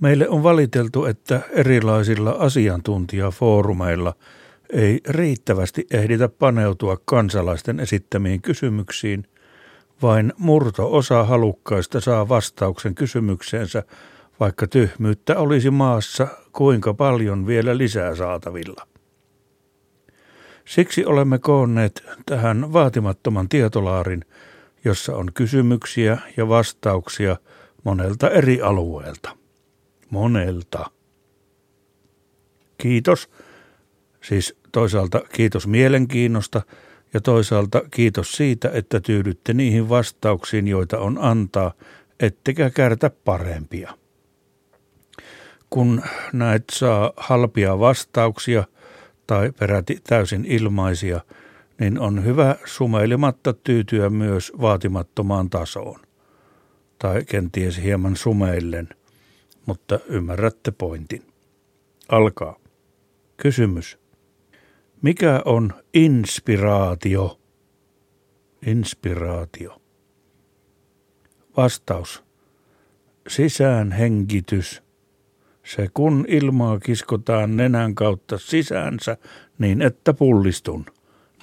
Meille on valiteltu, että erilaisilla asiantuntijafoorumeilla ei riittävästi ehditä paneutua kansalaisten esittämiin kysymyksiin, vain murto-osa halukkaista saa vastauksen kysymykseensä, vaikka tyhmyyttä olisi maassa kuinka paljon vielä lisää saatavilla. Siksi olemme koonneet tähän vaatimattoman tietolaarin, jossa on kysymyksiä ja vastauksia monelta eri alueelta. Monelta. Kiitos. Siis toisaalta kiitos mielenkiinnosta ja toisaalta kiitos siitä, että tyydytte niihin vastauksiin, joita on antaa, ettekä kärtä parempia. Kun näet saa halpia vastauksia tai peräti täysin ilmaisia, niin on hyvä sumeilematta tyytyä myös vaatimattomaan tasoon. Tai kenties hieman sumeillen, mutta ymmärrätte pointin. Alkaa. Kysymys. Mikä on inspiraatio? Inspiraatio. Vastaus. Sisään hengitys. Se kun ilmaa kiskotaan nenän kautta sisäänsä niin että pullistun.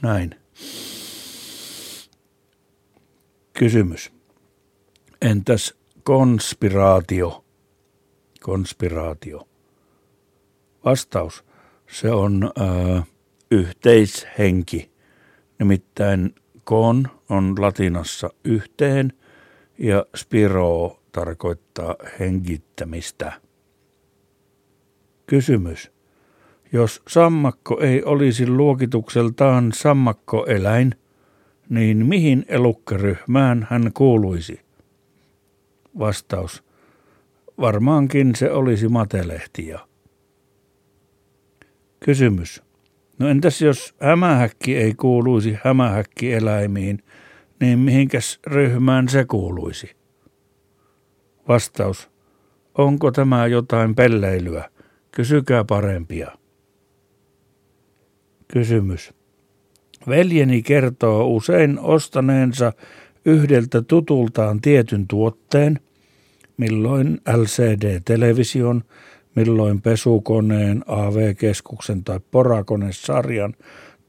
Näin. Kysymys. Entäs konspiraatio? Konspiraatio. Vastaus. Se on ää, yhteishenki. Nimittäin kon on latinassa yhteen ja spiro tarkoittaa hengittämistä. Kysymys. Jos sammakko ei olisi luokitukseltaan sammakkoeläin, niin mihin elukkaryhmään hän kuuluisi? Vastaus. Varmaankin se olisi matelehtiä. Kysymys. No entäs jos hämähäkki ei kuuluisi hämähäkkieläimiin, niin mihinkäs ryhmään se kuuluisi? Vastaus. Onko tämä jotain pelleilyä? Kysykää parempia. Kysymys. Veljeni kertoo usein ostaneensa yhdeltä tutultaan tietyn tuotteen, milloin LCD-television, milloin pesukoneen, AV-keskuksen tai porakonesarjan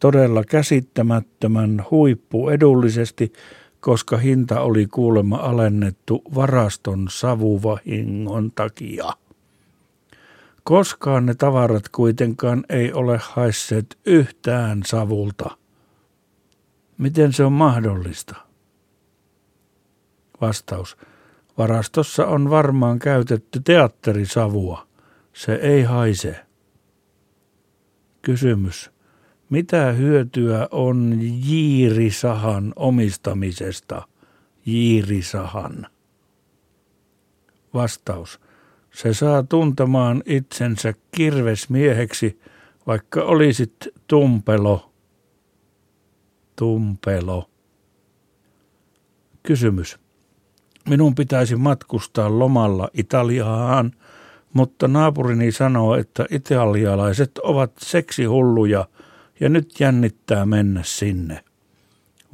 todella käsittämättömän huippu edullisesti, koska hinta oli kuulemma alennettu varaston savuvahingon takia. Koskaan ne tavarat kuitenkaan ei ole haisseet yhtään savulta. Miten se on mahdollista? Vastaus. Varastossa on varmaan käytetty teatterisavua. Se ei haise. Kysymys. Mitä hyötyä on jiirisahan omistamisesta? Jiirisahan. Vastaus. Se saa tuntemaan itsensä kirvesmieheksi, vaikka olisit tumpelo. Tumpelo. Kysymys. Minun pitäisi matkustaa lomalla Italiaan, mutta naapurini sanoo, että italialaiset ovat seksihulluja ja nyt jännittää mennä sinne.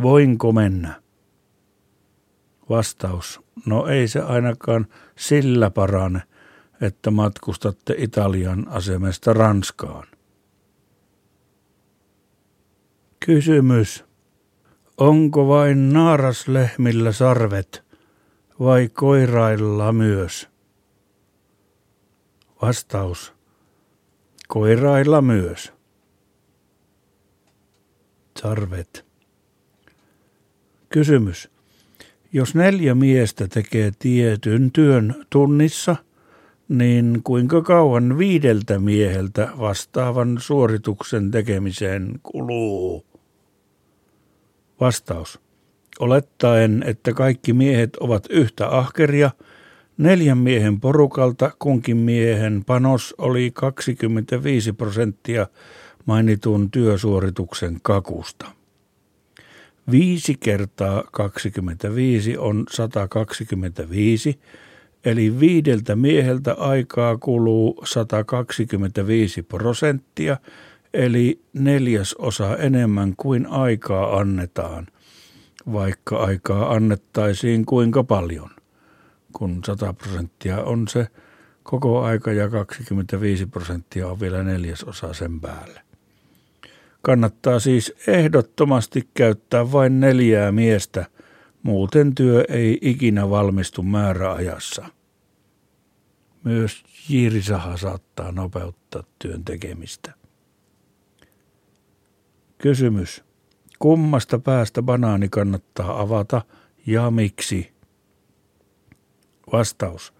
Voinko mennä? Vastaus. No ei se ainakaan sillä parane, että matkustatte Italian asemesta Ranskaan. Kysymys. Onko vain naaraslehmillä sarvet vai koirailla myös? Vastaus. Koirailla myös. Sarvet. Kysymys. Jos neljä miestä tekee tietyn työn tunnissa – niin kuinka kauan viideltä mieheltä vastaavan suorituksen tekemiseen kuluu? Vastaus. Olettaen, että kaikki miehet ovat yhtä ahkeria, neljän miehen porukalta kunkin miehen panos oli 25 prosenttia mainitun työsuorituksen kakusta. Viisi kertaa 25 on 125, Eli viideltä mieheltä aikaa kuluu 125 prosenttia, eli neljäsosa enemmän kuin aikaa annetaan, vaikka aikaa annettaisiin kuinka paljon, kun 100 prosenttia on se koko aika ja 25 prosenttia on vielä neljäsosa sen päälle. Kannattaa siis ehdottomasti käyttää vain neljää miestä, muuten työ ei ikinä valmistu määräajassa. Myös jiirisaha saattaa nopeuttaa työn tekemistä. Kysymys. Kummasta päästä banaani kannattaa avata ja miksi? Vastaus.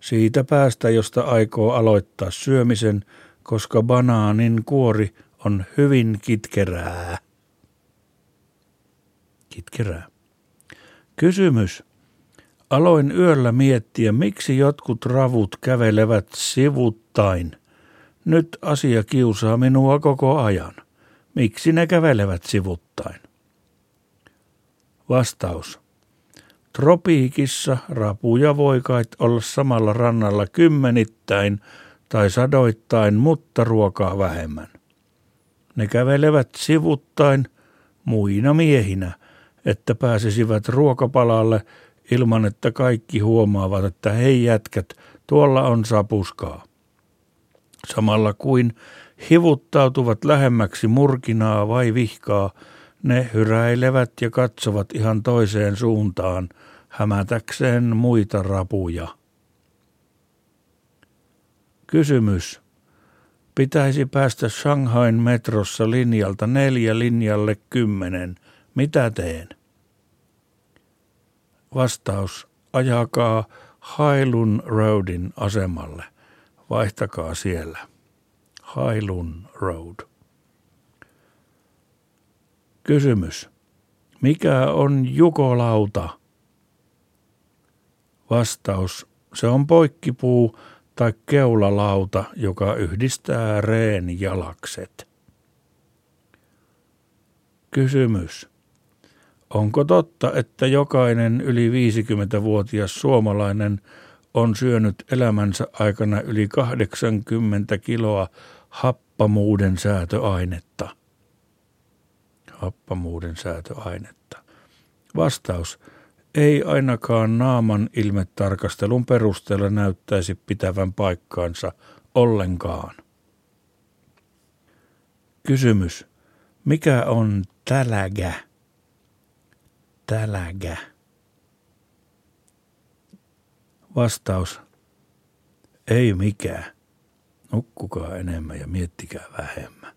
Siitä päästä, josta aikoo aloittaa syömisen, koska banaanin kuori on hyvin kitkerää. Kitkerää. Kysymys. Aloin yöllä miettiä, miksi jotkut ravut kävelevät sivuttain. Nyt asia kiusaa minua koko ajan. Miksi ne kävelevät sivuttain? Vastaus. Tropiikissa rapuja voi kai olla samalla rannalla kymmenittäin tai sadoittain, mutta ruokaa vähemmän. Ne kävelevät sivuttain muina miehinä, että pääsisivät ruokapalalle ilman, että kaikki huomaavat, että hei jätkät, tuolla on sapuskaa. Samalla kuin hivuttautuvat lähemmäksi murkinaa vai vihkaa, ne hyräilevät ja katsovat ihan toiseen suuntaan, hämätäkseen muita rapuja. Kysymys. Pitäisi päästä Shanghain metrossa linjalta neljä linjalle kymmenen. Mitä teen? Vastaus. Ajakaa Hailun Roadin asemalle. Vaihtakaa siellä. Hailun Road. Kysymys. Mikä on jukolauta? Vastaus. Se on poikkipuu tai keulalauta, joka yhdistää reen jalakset. Kysymys. Onko totta, että jokainen yli 50-vuotias suomalainen on syönyt elämänsä aikana yli 80 kiloa happamuuden säätöainetta? Happamuuden säätöainetta. Vastaus. Ei ainakaan naaman ilmetarkastelun perusteella näyttäisi pitävän paikkaansa ollenkaan. Kysymys. Mikä on tälägä? Tälägä. Vastaus. Ei mikään. Nukkukaa enemmän ja miettikää vähemmän.